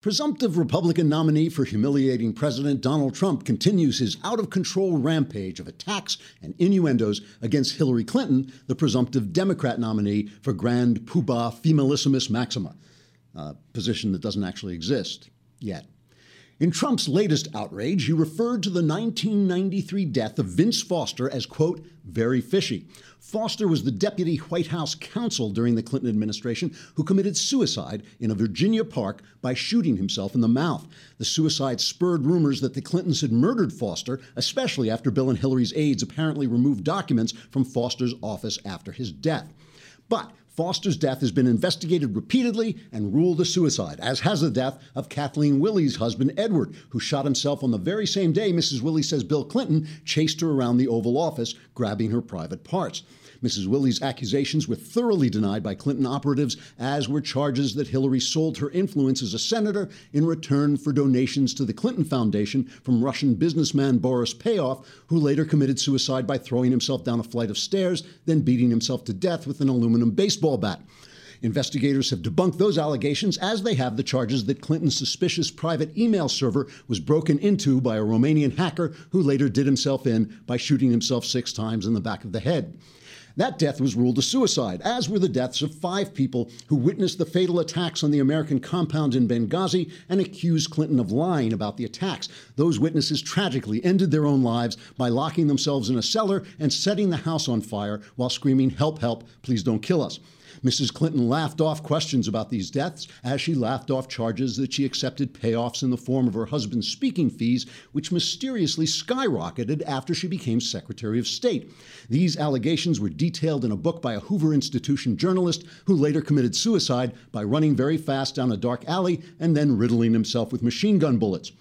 Presumptive Republican nominee for humiliating President Donald Trump continues his out of control rampage of attacks and innuendos against Hillary Clinton, the presumptive Democrat nominee for Grand Poobah Femalissimus Maxima, a position that doesn't actually exist yet. In Trump's latest outrage, he referred to the 1993 death of Vince Foster as, quote, very fishy. Foster was the deputy White House counsel during the Clinton administration who committed suicide in a Virginia park by shooting himself in the mouth. The suicide spurred rumors that the Clintons had murdered Foster, especially after Bill and Hillary's aides apparently removed documents from Foster's office after his death. But Foster's death has been investigated repeatedly and ruled a suicide, as has the death of Kathleen Willey's husband, Edward, who shot himself on the very same day Mrs. Willey says Bill Clinton chased her around the Oval Office, grabbing her private parts. Mrs. Willey's accusations were thoroughly denied by Clinton operatives, as were charges that Hillary sold her influence as a senator in return for donations to the Clinton Foundation from Russian businessman Boris Payoff, who later committed suicide by throwing himself down a flight of stairs, then beating himself to death with an aluminum baseball bat. Investigators have debunked those allegations, as they have the charges that Clinton's suspicious private email server was broken into by a Romanian hacker who later did himself in by shooting himself six times in the back of the head. That death was ruled a suicide, as were the deaths of five people who witnessed the fatal attacks on the American compound in Benghazi and accused Clinton of lying about the attacks. Those witnesses tragically ended their own lives by locking themselves in a cellar and setting the house on fire while screaming, Help, help, please don't kill us. Mrs. Clinton laughed off questions about these deaths as she laughed off charges that she accepted payoffs in the form of her husband's speaking fees, which mysteriously skyrocketed after she became Secretary of State. These allegations were detailed in a book by a Hoover Institution journalist who later committed suicide by running very fast down a dark alley and then riddling himself with machine gun bullets.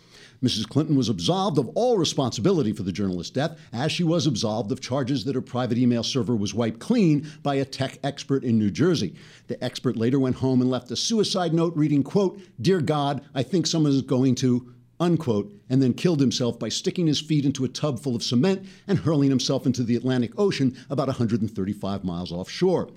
Mrs. Clinton was absolved of all responsibility for the journalist's death, as she was absolved of charges that her private email server was wiped clean by a tech expert in New Jersey. The expert later went home and left a suicide note reading, quote, Dear God, I think someone is going to, unquote, and then killed himself by sticking his feet into a tub full of cement and hurling himself into the Atlantic Ocean about 135 miles offshore.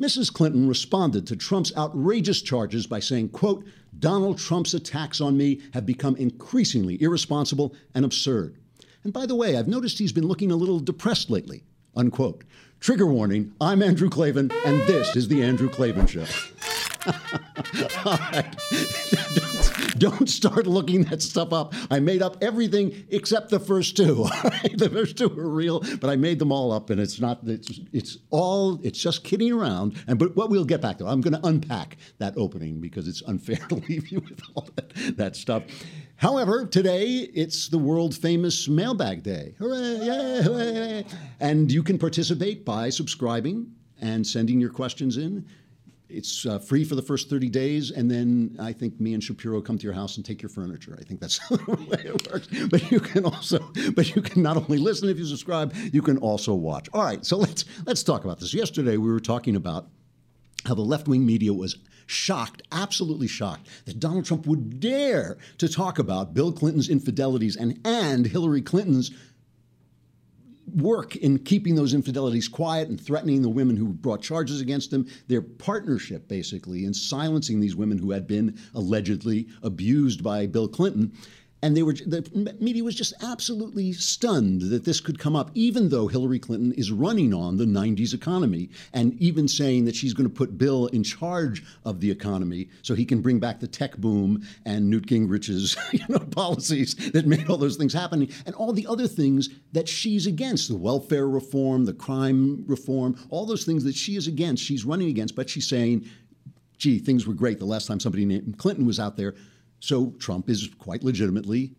Mrs. Clinton responded to Trump's outrageous charges by saying, quote, Donald Trump's attacks on me have become increasingly irresponsible and absurd. And by the way, I've noticed he's been looking a little depressed lately. Unquote. Trigger warning, I'm Andrew Klavan, and this is The Andrew Klavan Show. All right. Don't start looking that stuff up. I made up everything except the first two. the first two are real, but I made them all up, and it's not. It's it's all. It's just kidding around. And but what we'll get back to. I'm going to unpack that opening because it's unfair to leave you with all that, that stuff. However, today it's the world famous mailbag day. Hooray! Yay, hooray! And you can participate by subscribing and sending your questions in it's uh, free for the first 30 days, and then I think me and Shapiro come to your house and take your furniture. I think that's the way it works. But you can also, but you can not only listen if you subscribe, you can also watch. All right, so let's let's talk about this. Yesterday we were talking about how the left wing media was shocked, absolutely shocked, that Donald Trump would dare to talk about Bill Clinton's infidelities and and Hillary Clinton's work in keeping those infidelities quiet and threatening the women who brought charges against him, their partnership basically in silencing these women who had been allegedly abused by Bill Clinton. And they were the media was just absolutely stunned that this could come up, even though Hillary Clinton is running on the 90s economy and even saying that she's going to put Bill in charge of the economy so he can bring back the tech boom and Newt Gingrich's you know, policies that made all those things happen and all the other things that she's against the welfare reform, the crime reform, all those things that she is against, she's running against, but she's saying, gee, things were great the last time somebody named Clinton was out there. So Trump is quite legitimately,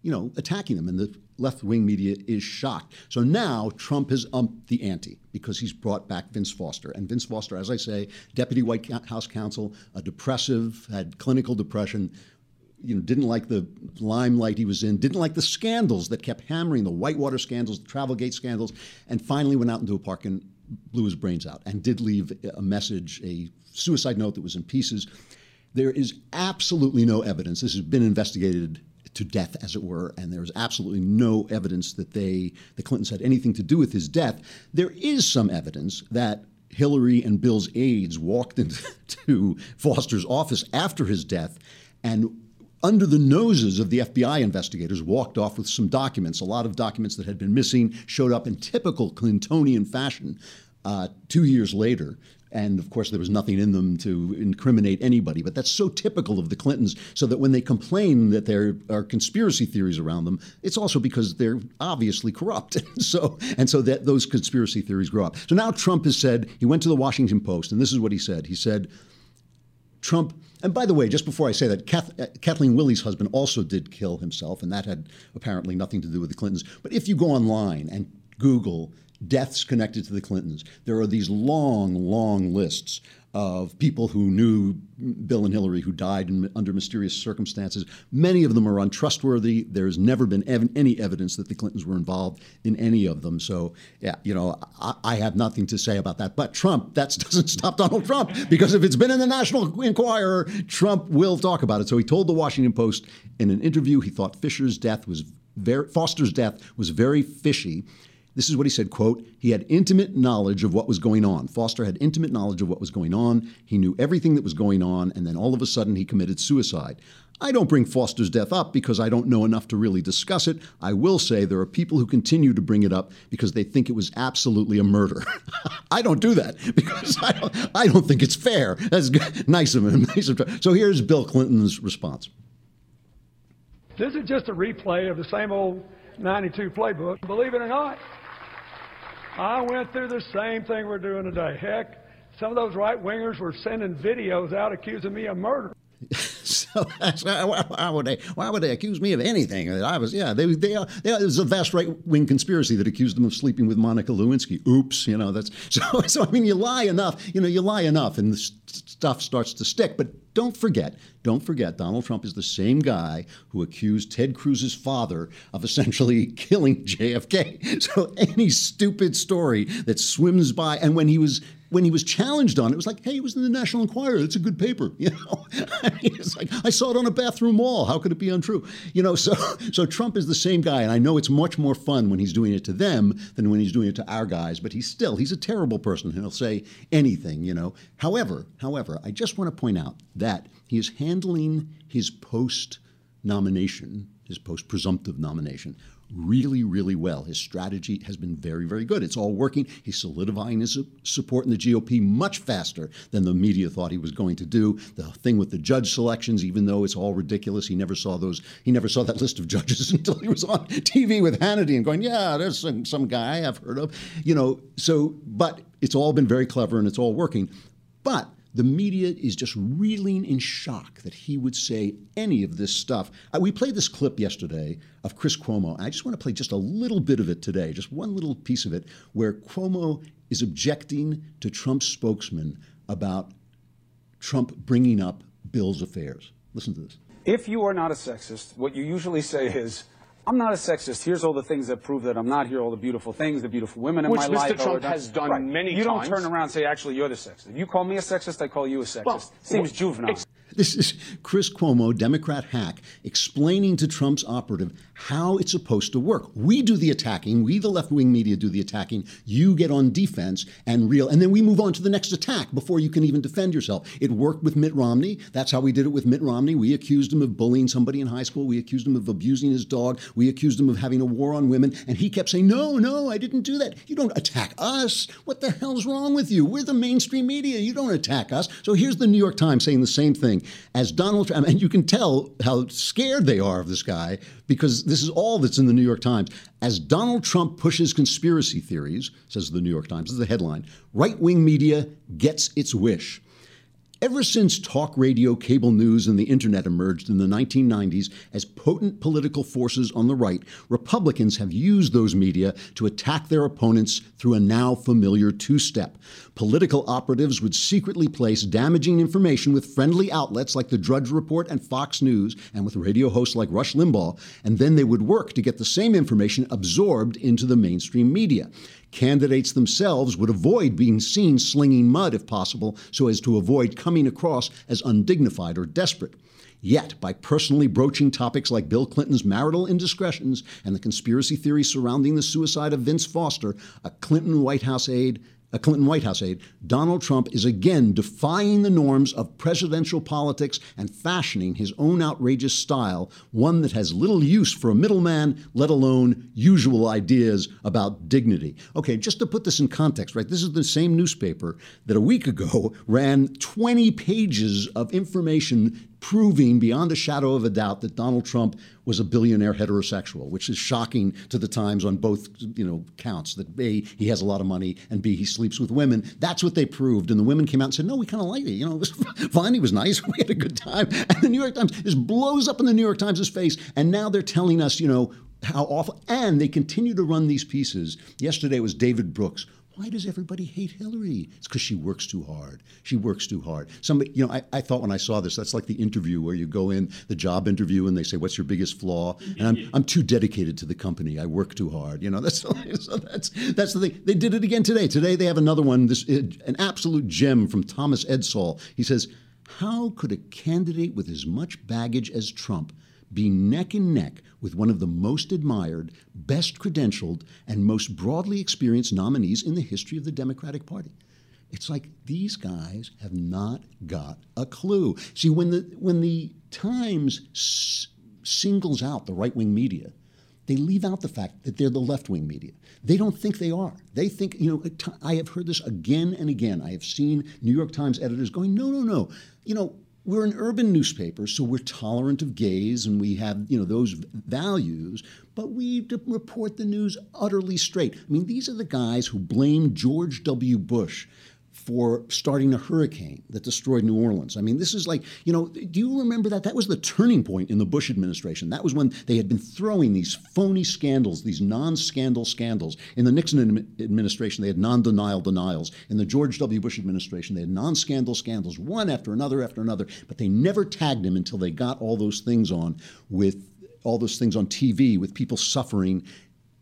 you know, attacking them, and the left wing media is shocked. So now Trump has upped the ante because he's brought back Vince Foster. And Vince Foster, as I say, deputy White House counsel, a depressive, had clinical depression, you know, didn't like the limelight he was in, didn't like the scandals that kept hammering the Whitewater scandals, the Travelgate scandals, and finally went out into a park and blew his brains out and did leave a message, a suicide note that was in pieces. There is absolutely no evidence. This has been investigated to death, as it were, and there is absolutely no evidence that they, the Clintons, had anything to do with his death. There is some evidence that Hillary and Bill's aides walked into Foster's office after his death and under the noses of the FBI investigators, walked off with some documents. A lot of documents that had been missing showed up in typical Clintonian fashion uh, two years later. And of course, there was nothing in them to incriminate anybody. But that's so typical of the Clintons, so that when they complain that there are conspiracy theories around them, it's also because they're obviously corrupt. so and so that those conspiracy theories grow up. So now Trump has said he went to the Washington Post, and this is what he said. He said, Trump. And by the way, just before I say that, Kath, uh, Kathleen Willey's husband also did kill himself, and that had apparently nothing to do with the Clintons. But if you go online and Google deaths connected to the Clintons. There are these long, long lists of people who knew Bill and Hillary who died in, under mysterious circumstances. Many of them are untrustworthy. There's never been ev- any evidence that the Clintons were involved in any of them. So, yeah, you know, I, I have nothing to say about that. But Trump, that doesn't stop Donald Trump because if it's been in the National Enquirer, Trump will talk about it. So he told the Washington Post in an interview he thought Fisher's death was very, Foster's death was very fishy. This is what he said, quote, he had intimate knowledge of what was going on. Foster had intimate knowledge of what was going on. He knew everything that was going on, and then all of a sudden he committed suicide. I don't bring Foster's death up because I don't know enough to really discuss it. I will say there are people who continue to bring it up because they think it was absolutely a murder. I don't do that because I don't, I don't think it's fair. That's nice of him. So here's Bill Clinton's response. This is just a replay of the same old 92 playbook. Believe it or not, I went through the same thing we're doing today. Heck, some of those right wingers were sending videos out accusing me of murder. so why would they? Why would they accuse me of anything? I was, yeah, they, they, they it was a vast right wing conspiracy that accused them of sleeping with Monica Lewinsky. Oops, you know that's so. So I mean, you lie enough, you know, you lie enough, and stuff starts to stick. But don't forget, don't forget, Donald Trump is the same guy who accused Ted Cruz's father of essentially killing JFK. So any stupid story that swims by, and when he was when he was challenged on it, it was like, hey, it was in the National Enquirer. It's a good paper. You know, I it's like I saw it on a bathroom wall. How could it be untrue? You know, so so Trump is the same guy, and I know it's much more fun when he's doing it to them than when he's doing it to our guys. But he's still he's a terrible person, he'll say anything. You know. However, however, I just want to point out that he is handling his post nomination, his post presumptive nomination, really, really well. His strategy has been very, very good. It's all working. He's solidifying his support in the GOP much faster than the media thought he was going to do. The thing with the judge selections, even though it's all ridiculous, he never saw those. He never saw that list of judges until he was on TV with Hannity and going, "Yeah, there's some, some guy I've heard of," you know. So, but it's all been very clever and it's all working. But the media is just reeling in shock that he would say any of this stuff. Uh, we played this clip yesterday of Chris Cuomo. I just want to play just a little bit of it today, just one little piece of it, where Cuomo is objecting to Trump's spokesman about Trump bringing up Bill's affairs. Listen to this. If you are not a sexist, what you usually say is, I'm not a sexist. Here's all the things that prove that I'm not here, all the beautiful things, the beautiful women in Which my Mr. life. Which Mr. Trump has done right. many you times. You don't turn around and say, actually, you're the sexist. If you call me a sexist, I call you a sexist. Well, Seems well, juvenile. This is Chris Cuomo, Democrat hack, explaining to Trump's operative how it's supposed to work. We do the attacking, we, the left wing media, do the attacking. You get on defense and real, and then we move on to the next attack before you can even defend yourself. It worked with Mitt Romney. That's how we did it with Mitt Romney. We accused him of bullying somebody in high school. We accused him of abusing his dog. We accused him of having a war on women. And he kept saying, No, no, I didn't do that. You don't attack us. What the hell's wrong with you? We're the mainstream media. You don't attack us. So here's the New York Times saying the same thing as Donald Trump, and you can tell how scared they are of this guy because this is all that's in the New York Times. As Donald Trump pushes conspiracy theories, says the New York Times, this is the headline right wing media gets its wish. Ever since talk radio, cable news, and the internet emerged in the 1990s as potent political forces on the right, Republicans have used those media to attack their opponents through a now familiar two step. Political operatives would secretly place damaging information with friendly outlets like the Drudge Report and Fox News, and with radio hosts like Rush Limbaugh, and then they would work to get the same information absorbed into the mainstream media. Candidates themselves would avoid being seen slinging mud if possible, so as to avoid coming across as undignified or desperate. Yet, by personally broaching topics like Bill Clinton's marital indiscretions and the conspiracy theory surrounding the suicide of Vince Foster, a Clinton White House aide, a Clinton White House aide, Donald Trump is again defying the norms of presidential politics and fashioning his own outrageous style, one that has little use for a middleman, let alone usual ideas about dignity. Okay, just to put this in context, right? This is the same newspaper that a week ago ran 20 pages of information proving beyond a shadow of a doubt that Donald Trump was a billionaire heterosexual, which is shocking to the Times on both you know counts. That A, he has a lot of money, and B, he sleeps with women. That's what they proved, and the women came out and said, "No, we kind of liked it. You know, it was fine. He was nice. We had a good time." And the New York Times just blows up in the New York Times' face, and now they're telling us, you know, how awful. And they continue to run these pieces. Yesterday was David Brooks why does everybody hate Hillary? It's because she works too hard. She works too hard. Somebody, you know, I, I, thought when I saw this, that's like the interview where you go in, the job interview, and they say, "What's your biggest flaw?" And I'm, I'm too dedicated to the company. I work too hard. You know, that's so that's that's the thing. They did it again today. Today they have another one. This uh, an absolute gem from Thomas Edsall. He says, "How could a candidate with as much baggage as Trump?" Be neck and neck with one of the most admired, best credentialed, and most broadly experienced nominees in the history of the Democratic Party. It's like these guys have not got a clue. See, when the when the Times s- singles out the right wing media, they leave out the fact that they're the left wing media. They don't think they are. They think, you know, I have heard this again and again. I have seen New York Times editors going, no, no, no. You know, we're an urban newspaper, so we're tolerant of gays and we have, you know, those values, but we report the news utterly straight. I mean, these are the guys who blame George W. Bush for starting a hurricane that destroyed New Orleans. I mean, this is like, you know, do you remember that? That was the turning point in the Bush administration. That was when they had been throwing these phony scandals, these non scandal scandals. In the Nixon administration, they had non denial denials. In the George W. Bush administration, they had non scandal scandals, one after another after another, but they never tagged him until they got all those things on with all those things on TV with people suffering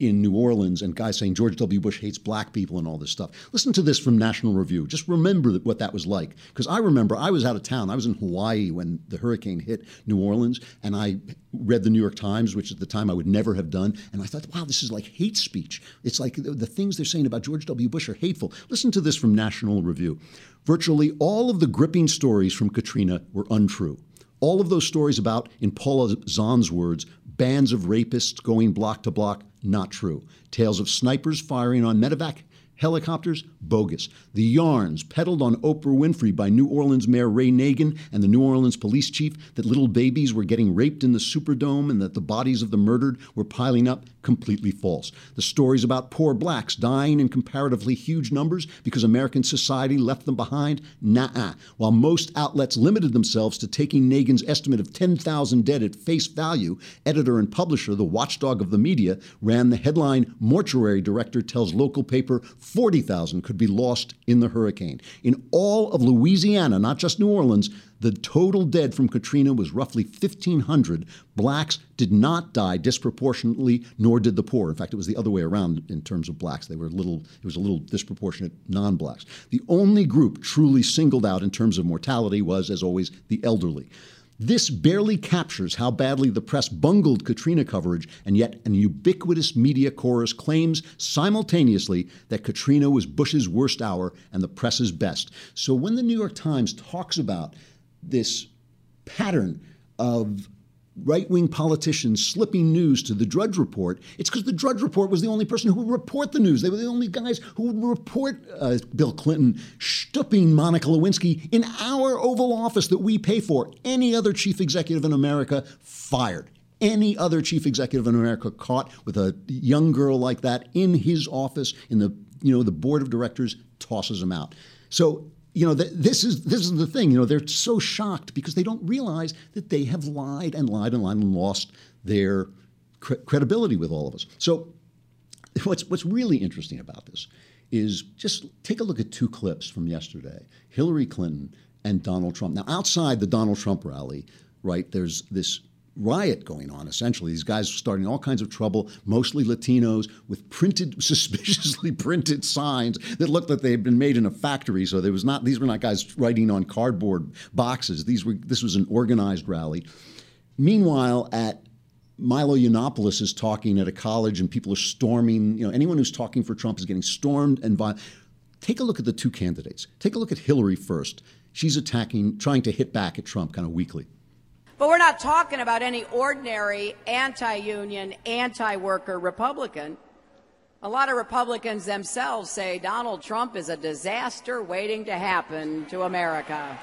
in New Orleans and guys saying George W. Bush hates black people and all this stuff. Listen to this from National Review. Just remember what that was like. Because I remember I was out of town. I was in Hawaii when the hurricane hit New Orleans, and I read the New York Times, which at the time I would never have done. And I thought, wow, this is like hate speech. It's like the, the things they're saying about George W. Bush are hateful. Listen to this from National Review. Virtually all of the gripping stories from Katrina were untrue. All of those stories about, in Paula Zahn's words, bands of rapists going block to block, not true. Tales of snipers firing on medevac helicopters, bogus. The yarns peddled on Oprah Winfrey by New Orleans Mayor Ray Nagin and the New Orleans police chief that little babies were getting raped in the Superdome and that the bodies of the murdered were piling up, completely false. The stories about poor blacks dying in comparatively huge numbers because American society left them behind, nah. While most outlets limited themselves to taking Nagin's estimate of 10,000 dead at face value, editor and publisher, the watchdog of the media, ran the headline Mortuary Director Tells Local Paper 40,000 could be lost in the hurricane. In all of Louisiana, not just New Orleans, the total dead from Katrina was roughly 1,500. Blacks did not die disproportionately, nor did the poor. In fact, it was the other way around in terms of blacks. They were a little, it was a little disproportionate non-blacks. The only group truly singled out in terms of mortality was, as always, the elderly. This barely captures how badly the press bungled Katrina coverage, and yet an ubiquitous media chorus claims simultaneously that Katrina was Bush's worst hour and the press's best. So when the New York Times talks about this pattern of right wing politicians slipping news to the Drudge Report, it's because the Drudge Report was the only person who would report the news. They were the only guys who would report uh, Bill Clinton stooping Monica Lewinsky in our Oval Office that we pay for. Any other chief executive in America fired. Any other chief executive in America caught with a young girl like that in his office, in the you know the board of directors tosses him out. So you know, this is this is the thing. You know, they're so shocked because they don't realize that they have lied and lied and lied and lost their cre- credibility with all of us. So, what's what's really interesting about this is just take a look at two clips from yesterday: Hillary Clinton and Donald Trump. Now, outside the Donald Trump rally, right? There's this riot going on essentially these guys starting all kinds of trouble mostly latinos with printed suspiciously printed signs that looked like they had been made in a factory so there was not these were not guys writing on cardboard boxes these were this was an organized rally meanwhile at Milo Yiannopoulos is talking at a college and people are storming. You know, anyone who's talking for Trump is getting stormed and violent Take a look at the two candidates. Take a look at Hillary first. She's attacking, trying to hit back at Trump kind of weakly. But we're not talking about any ordinary anti union, anti worker Republican. A lot of Republicans themselves say Donald Trump is a disaster waiting to happen to America.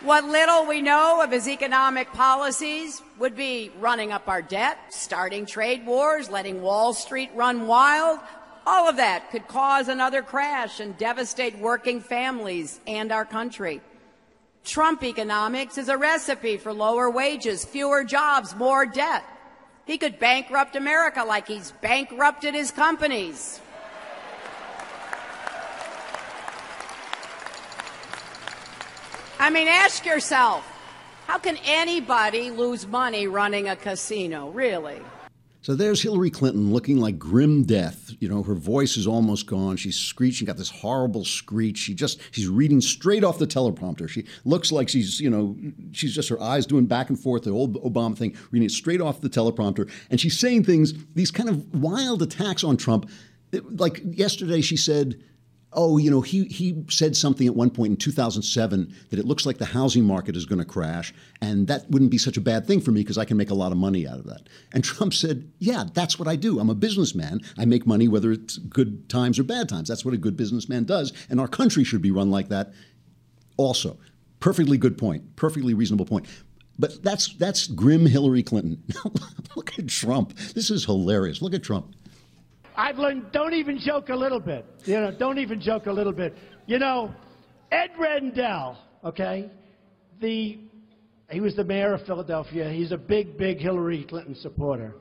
What little we know of his economic policies would be running up our debt, starting trade wars, letting Wall Street run wild. All of that could cause another crash and devastate working families and our country. Trump economics is a recipe for lower wages, fewer jobs, more debt. He could bankrupt America like he's bankrupted his companies. I mean, ask yourself how can anybody lose money running a casino, really? So there's Hillary Clinton looking like grim death. You know, her voice is almost gone. She's screeching, got this horrible screech. She just she's reading straight off the teleprompter. She looks like she's, you know, she's just her eyes doing back and forth, the old Obama thing, reading it straight off the teleprompter. And she's saying things, these kind of wild attacks on Trump. Like yesterday, she said, oh, you know, he, he said something at one point in 2007 that it looks like the housing market is going to crash, and that wouldn't be such a bad thing for me because I can make a lot of money out of that. And Trump said, yeah, that's what I do. I'm a businessman. I make money whether it's good times or bad times. That's what a good businessman does, and our country should be run like that also. Perfectly good point, perfectly reasonable point. But that's that's grim Hillary Clinton. Look at Trump. This is hilarious. Look at Trump. I've learned don't even joke a little bit. You know, don't even joke a little bit. You know, Ed Rendell, okay, the he was the mayor of Philadelphia. He's a big, big Hillary Clinton supporter.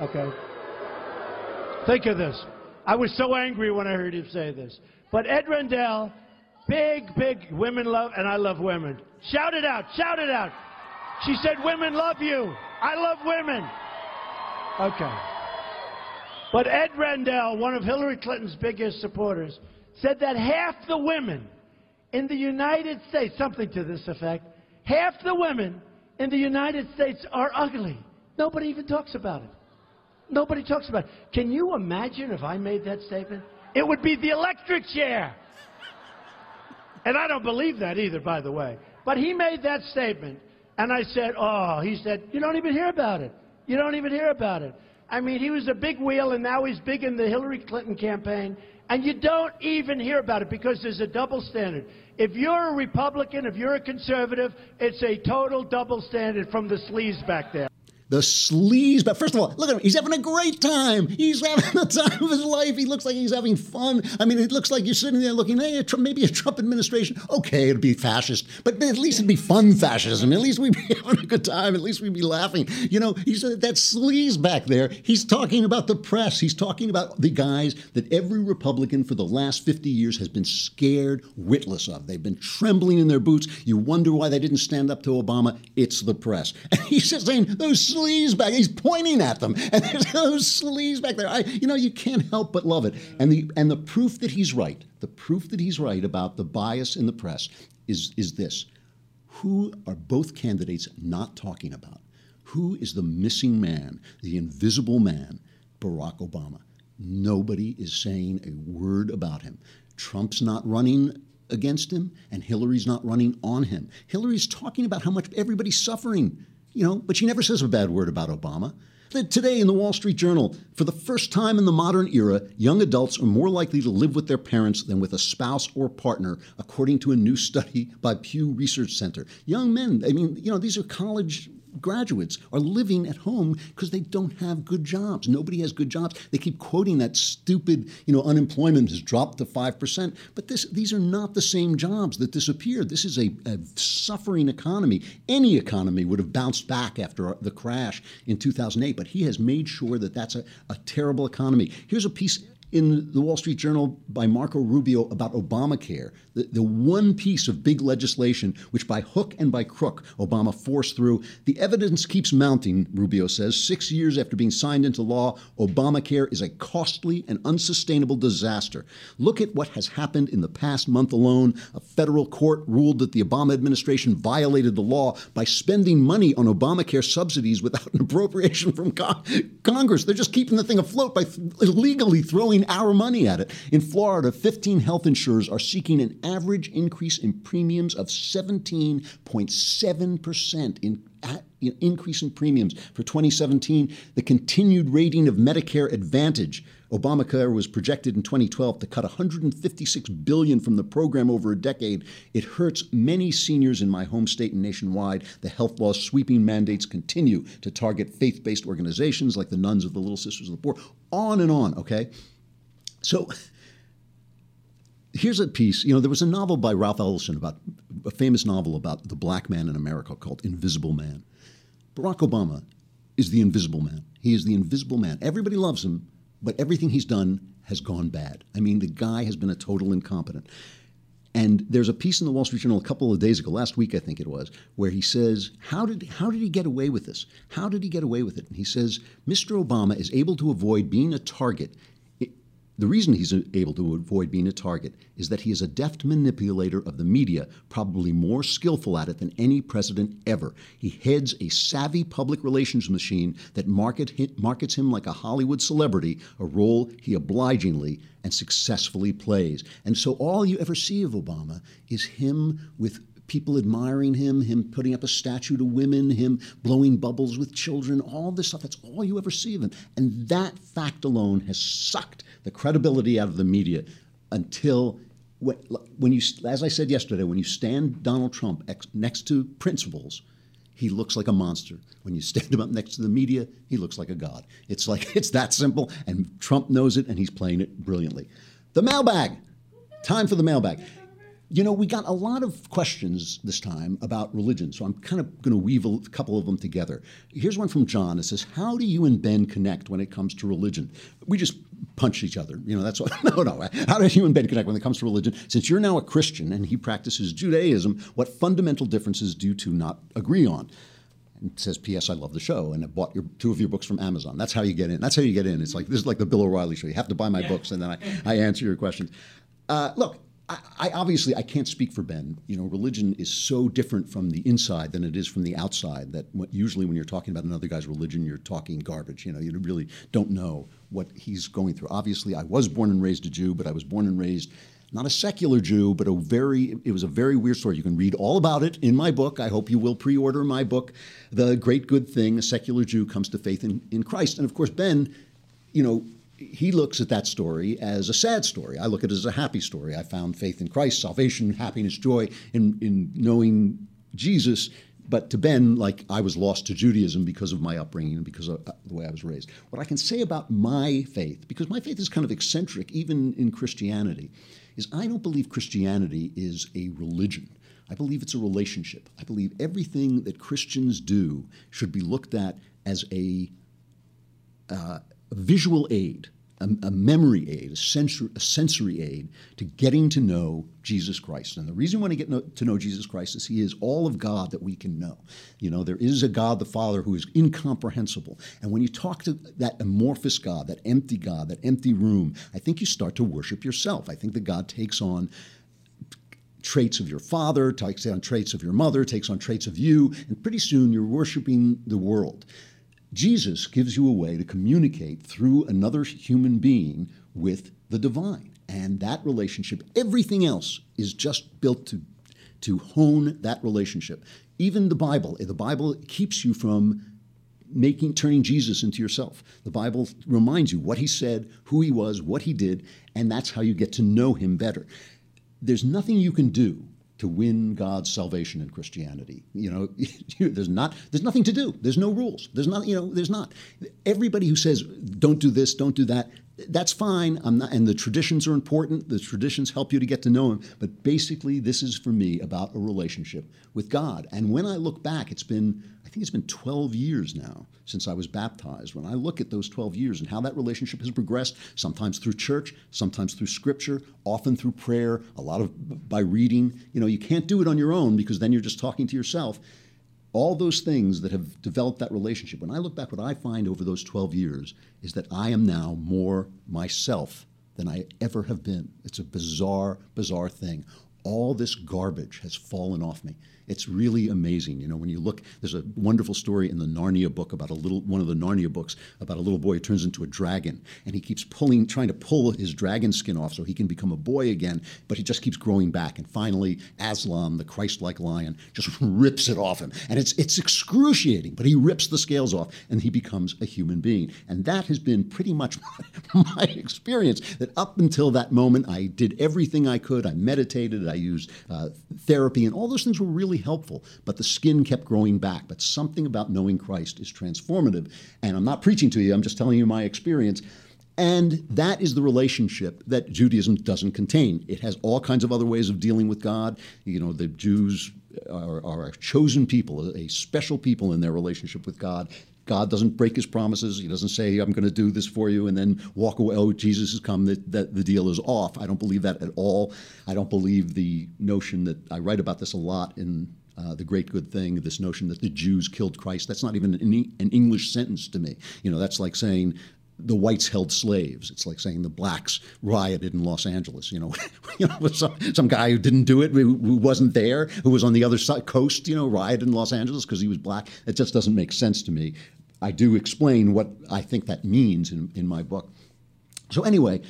Okay. Think of this. I was so angry when I heard him say this. But Ed Rendell, big, big women love, and I love women. Shout it out, shout it out. She said, Women love you. I love women. Okay. But Ed Rendell, one of Hillary Clinton's biggest supporters, said that half the women in the United States, something to this effect, half the women in the United States are ugly. Nobody even talks about it. Nobody talks about it. Can you imagine if I made that statement? It would be the electric chair. And I don't believe that either, by the way. But he made that statement, and I said, oh, he said, you don't even hear about it. You don't even hear about it. I mean, he was a big wheel, and now he's big in the Hillary Clinton campaign. And you don't even hear about it because there's a double standard. If you're a Republican, if you're a conservative, it's a total double standard from the sleaze back there the sleaze. But first of all, look at him. He's having a great time. He's having the time of his life. He looks like he's having fun. I mean, it looks like you're sitting there looking, hey, maybe a Trump administration. Okay, it'd be fascist, but at least it'd be fun fascism. At least we'd be having a good time. At least we'd be laughing. You know, he's uh, that sleaze back there. He's talking about the press. He's talking about the guys that every Republican for the last 50 years has been scared witless of. They've been trembling in their boots. You wonder why they didn't stand up to Obama. It's the press. And he's just saying, those sleaze back. He's pointing at them, and there's those sleaze back there. I, you know, you can't help but love it. And the and the proof that he's right, the proof that he's right about the bias in the press is is this: who are both candidates not talking about? Who is the missing man, the invisible man, Barack Obama? Nobody is saying a word about him. Trump's not running against him, and Hillary's not running on him. Hillary's talking about how much everybody's suffering you know, but she never says a bad word about Obama. Today in the Wall Street Journal, for the first time in the modern era, young adults are more likely to live with their parents than with a spouse or partner, according to a new study by Pew Research Center. Young men, I mean, you know, these are college graduates are living at home because they don't have good jobs. Nobody has good jobs. They keep quoting that stupid, you know, unemployment has dropped to 5%. But this, these are not the same jobs that disappeared. This is a, a suffering economy. Any economy would have bounced back after the crash in 2008, but he has made sure that that's a, a terrible economy. Here's a piece in the Wall Street Journal by Marco Rubio about Obamacare, the, the one piece of big legislation which by hook and by crook Obama forced through. The evidence keeps mounting, Rubio says. Six years after being signed into law, Obamacare is a costly and unsustainable disaster. Look at what has happened in the past month alone. A federal court ruled that the Obama administration violated the law by spending money on Obamacare subsidies without an appropriation from Congress. They're just keeping the thing afloat by th- illegally throwing our money at it. In Florida, 15 health insurers are seeking an average increase in premiums of 17.7% in increase in premiums for 2017. The continued rating of Medicare Advantage Obamacare was projected in 2012 to cut 156 billion from the program over a decade. It hurts many seniors in my home state and nationwide. The health law's sweeping mandates continue to target faith-based organizations like the Nuns of the Little Sisters of the Poor. On and on, okay? So here's a piece. You know, there was a novel by Ralph Ellison about a famous novel about the black man in America called Invisible Man. Barack Obama is the invisible man. He is the invisible man. Everybody loves him but everything he's done has gone bad. I mean, the guy has been a total incompetent. And there's a piece in the Wall Street Journal a couple of days ago, last week I think it was, where he says, "How did how did he get away with this? How did he get away with it?" And he says, "Mr. Obama is able to avoid being a target the reason he's able to avoid being a target is that he is a deft manipulator of the media, probably more skillful at it than any president ever. He heads a savvy public relations machine that market, markets him like a Hollywood celebrity, a role he obligingly and successfully plays. And so all you ever see of Obama is him with people admiring him, him putting up a statue to women, him blowing bubbles with children, all this stuff. That's all you ever see of him. And that fact alone has sucked the credibility out of the media until when you, as I said yesterday, when you stand Donald Trump next to principles, he looks like a monster. When you stand him up next to the media, he looks like a god. It's like it's that simple, and Trump knows it, and he's playing it brilliantly. The mailbag. Time for the mailbag. You know, we got a lot of questions this time about religion, so I'm kind of going to weave a couple of them together. Here's one from John. It says, "How do you and Ben connect when it comes to religion?" We just punch each other. You know, that's what. No, no. How do you and Ben connect when it comes to religion? Since you're now a Christian and he practices Judaism, what fundamental differences do you two not agree on? And says, P.S. I love the show, and I bought your, two of your books from Amazon. That's how you get in. That's how you get in. It's like this is like the Bill O'Reilly show. You have to buy my yeah. books, and then I, I answer your questions. Uh, look, I, I, obviously I can't speak for Ben. You know, religion is so different from the inside than it is from the outside. That usually when you're talking about another guy's religion, you're talking garbage. You know, you really don't know what he's going through. Obviously, I was born and raised a Jew, but I was born and raised not a secular Jew, but a very it was a very weird story. You can read all about it in my book. I hope you will pre-order my book, The Great Good Thing: A Secular Jew Comes to Faith in, in Christ. And of course, Ben, you know, he looks at that story as a sad story. I look at it as a happy story. I found faith in Christ, salvation, happiness, joy in, in knowing Jesus. But to Ben, like I was lost to Judaism because of my upbringing and because of uh, the way I was raised. What I can say about my faith, because my faith is kind of eccentric, even in Christianity, is I don't believe Christianity is a religion. I believe it's a relationship. I believe everything that Christians do should be looked at as a uh, a visual aid, a, a memory aid, a sensory, a sensory, aid to getting to know Jesus Christ. And the reason we want to get to know Jesus Christ is He is all of God that we can know. You know, there is a God the Father who is incomprehensible. And when you talk to that amorphous God, that empty God, that empty room, I think you start to worship yourself. I think that God takes on traits of your father, takes on traits of your mother, takes on traits of you, and pretty soon you're worshiping the world. Jesus gives you a way to communicate through another human being with the divine. And that relationship, everything else is just built to, to hone that relationship. Even the Bible, the Bible keeps you from making turning Jesus into yourself. The Bible reminds you what he said, who he was, what he did, and that's how you get to know him better. There's nothing you can do to win God's salvation in Christianity. You know, there's not there's nothing to do. There's no rules. There's not, you know, there's not. Everybody who says don't do this, don't do that, that's fine. Not and the traditions are important. The traditions help you to get to know him, but basically this is for me about a relationship with God. And when I look back, it's been I think it's been 12 years now since I was baptized. When I look at those 12 years and how that relationship has progressed, sometimes through church, sometimes through scripture, often through prayer, a lot of by reading. You know, you can't do it on your own because then you're just talking to yourself. All those things that have developed that relationship. When I look back, what I find over those 12 years is that I am now more myself than I ever have been. It's a bizarre, bizarre thing all this garbage has fallen off me. It's really amazing. You know, when you look, there's a wonderful story in the Narnia book about a little, one of the Narnia books about a little boy who turns into a dragon, and he keeps pulling, trying to pull his dragon skin off so he can become a boy again, but he just keeps growing back. And finally, Aslan, the Christ-like lion, just rips it off him, and it's it's excruciating. But he rips the scales off, and he becomes a human being. And that has been pretty much my, my experience. That up until that moment, I did everything I could. I meditated. I used uh, therapy, and all those things were really helpful, but the skin kept growing back. But something about knowing Christ is transformative. And I'm not preaching to you, I'm just telling you my experience. And that is the relationship that Judaism doesn't contain. It has all kinds of other ways of dealing with God. You know, the Jews are, are a chosen people, a special people in their relationship with God. God doesn't break his promises. He doesn't say, I'm going to do this for you and then walk away. Oh, Jesus has come, that, that the deal is off. I don't believe that at all. I don't believe the notion that I write about this a lot in uh, the great good thing, this notion that the Jews killed Christ. That's not even an, an English sentence to me. You know, that's like saying the whites held slaves. It's like saying the blacks rioted in Los Angeles. You know, you know, some, some guy who didn't do it, who, who, wasn't there, who was on the other side coast, you know, rioted in Los Angeles because he was black. It just doesn't make sense to me. I do explain what I think that means in, in my book. So anyway,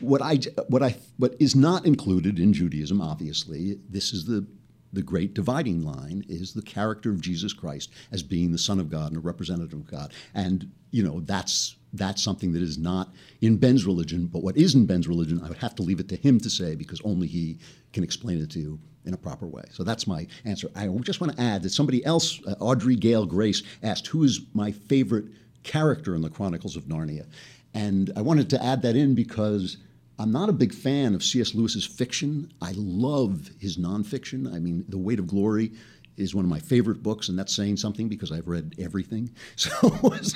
what I what I what is not included in Judaism, obviously, this is the the great dividing line is the character of Jesus Christ as being the Son of God and a representative of God. And you know that's that's something that is not in Ben's religion, but what is in Ben's religion, I would have to leave it to him to say because only he can explain it to you in a proper way. So that's my answer. I just want to add that somebody else, uh, Audrey Gale Grace, asked who is my favorite character in the Chronicles of Narnia. And I wanted to add that in because I'm not a big fan of C.S. Lewis's fiction. I love his nonfiction. I mean, The Weight of Glory is one of my favorite books, and that's saying something because I've read everything. So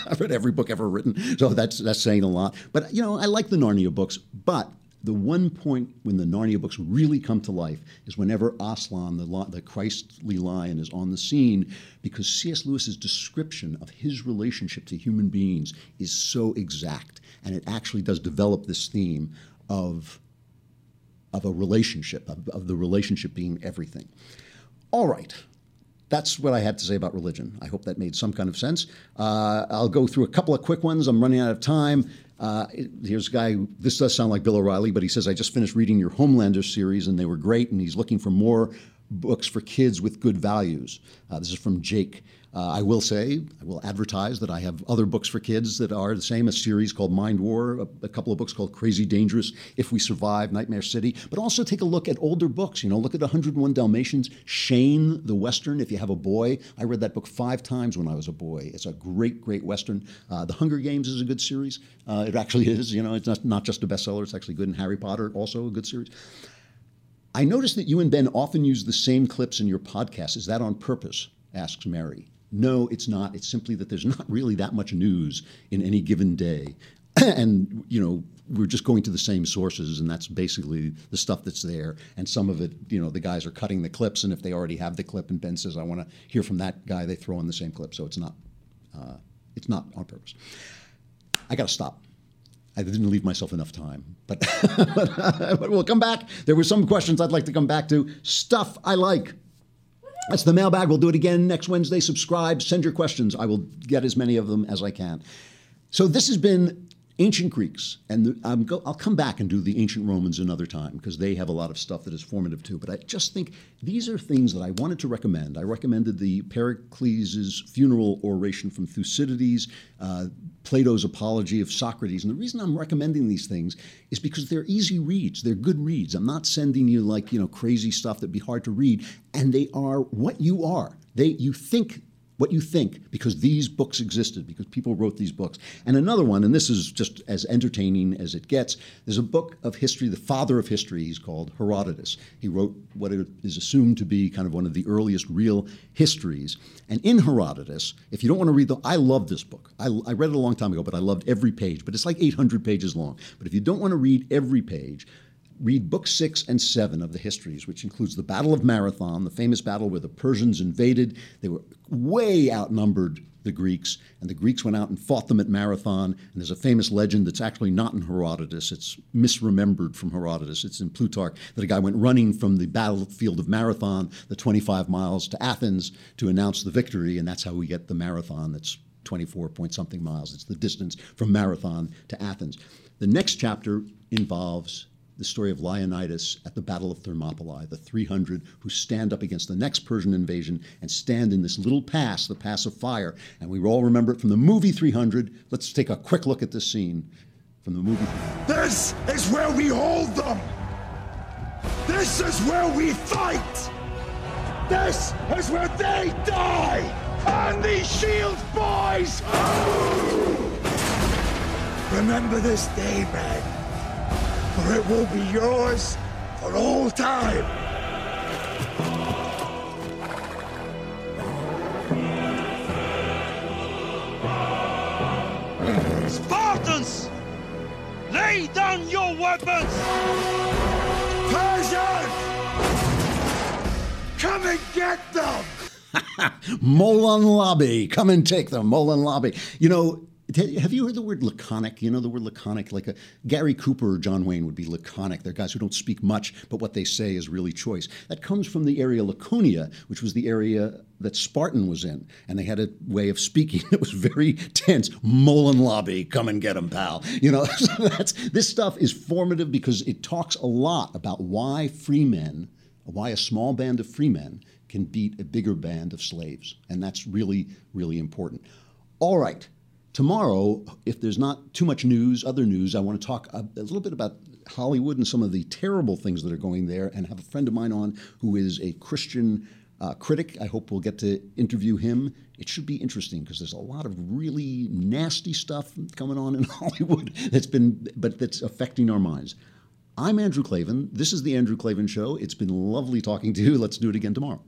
I've read every book ever written. So that's that's saying a lot. But you know, I like the Narnia books, but the one point when the Narnia books really come to life is whenever Aslan, the, the Christly lion, is on the scene, because C.S. Lewis's description of his relationship to human beings is so exact, and it actually does develop this theme of of a relationship, of, of the relationship being everything. All right, that's what I had to say about religion. I hope that made some kind of sense. Uh, I'll go through a couple of quick ones. I'm running out of time. Uh, here's a guy, this does sound like Bill O'Reilly, but he says, I just finished reading your Homelander series and they were great, and he's looking for more books for kids with good values. Uh, this is from Jake. Uh, I will say, I will advertise that I have other books for kids that are the same, a series called Mind War, a, a, couple of books called Crazy Dangerous, If We Survive, Nightmare City, but also take a look at older books. You know, look at 101 Dalmatians, Shane the Western, if you have a boy. I read that book five times when I was a boy. It's a great, great Western. Uh, the Hunger Games is a good series. Uh, it actually is, you know, it's not, not just a bestseller, it's actually good. And Harry Potter, also a good series. I noticed that you and Ben often use the same clips in your podcast. Is that on purpose? asks Mary. No, it's not. It's simply that there's not really that much news in any given day. and, you know, we're just going to the same sources, and that's basically the stuff that's there. And some of it, you know, the guys are cutting the clips, and if they already have the clip, and Ben says, "I want to hear from that guy," they throw in the same clip. So it's not, uh, it's not on purpose. I got to stop. I didn't leave myself enough time, but, but, we'll come back. There were some questions I'd like to come back to. Stuff I like. That's the mailbag. We'll do it again next Wednesday. Subscribe, send your questions. I will get as many of them as I can. So this has been ancient Greeks, and i will come back and do the ancient Romans another time because they have a lot of stuff that is formative too. But I just think these are things that I wanted to recommend. I recommended the Pericles' funeral oration from Thucydides, uh, Plato's Apology of Socrates. And the reason I'm recommending these things is because they're easy reads. They're good reads. I'm not sending you like, you know, crazy stuff that'd be hard to read. And they are what you are. They, you think what you think because these books existed, because people wrote these books. And another one, and this is just as entertaining as it gets, there's a book of history, the father of history, he's called Herodotus. He wrote what is assumed to be kind of one of the earliest real histories. And in Herodotus, if you don't want to read the, I love this book. I, I read it a long time ago, but I loved every page, but it's like 800 pages long. But if you don't want to read every page, read book six and seven of the histories, which includes the Battle of Marathon, the famous battle where the Persians invaded. They were way outnumbered the Greeks, and the Greeks went out and fought them at Marathon. And there's a famous legend that's actually not in Herodotus, it's misremembered from Herodotus, it's in Plutarch, that a guy went running from the battlefield of Marathon, the 25 miles to Athens, to announce the victory, and that's how we get the marathon that's 24 point something miles. It's the distance from Marathon to Athens. The next chapter involves the story of Leonidas at the Battle of Thermopylae, the 300 who stand up against the next Persian invasion and stand in this little pass, the Pass of Fire. And we all remember it from the movie 300. Let's take a quick look at this scene from the movie. This is where we hold them. This is where we fight. This is where they die. And these shields, boys! Remember this day, man for it will be yours for all time. Spartans! Lay down your weapons! Persians! Come and get them! Molon Labe, come and take them, Molon Labe. You know, have you heard the word laconic? You know the word laconic? Like a Gary Cooper or John Wayne would be laconic. They're guys who don't speak much, but what they say is really choice. That comes from the area Laconia, which was the area that Spartan was in. And they had a way of speaking that was very tense. Molon Labe, come and get him, pal. You know, so that's, this stuff is formative because it talks a lot about why free men, why a small band of free men can beat a bigger band of slaves. And that's really, really important. All right. Tomorrow, if there's not too much news, other news, I want to talk a, a, little bit about Hollywood and some of the terrible things that are going there, and have a friend of mine on who is a Christian uh, critic. I hope we'll get to interview him. It should be interesting because there's a lot of really nasty stuff coming on in Hollywood that's been, but that's affecting our minds. I'm Andrew Klavan. This is the Andrew Klavan Show. It's been lovely talking to you. Let's do it again tomorrow.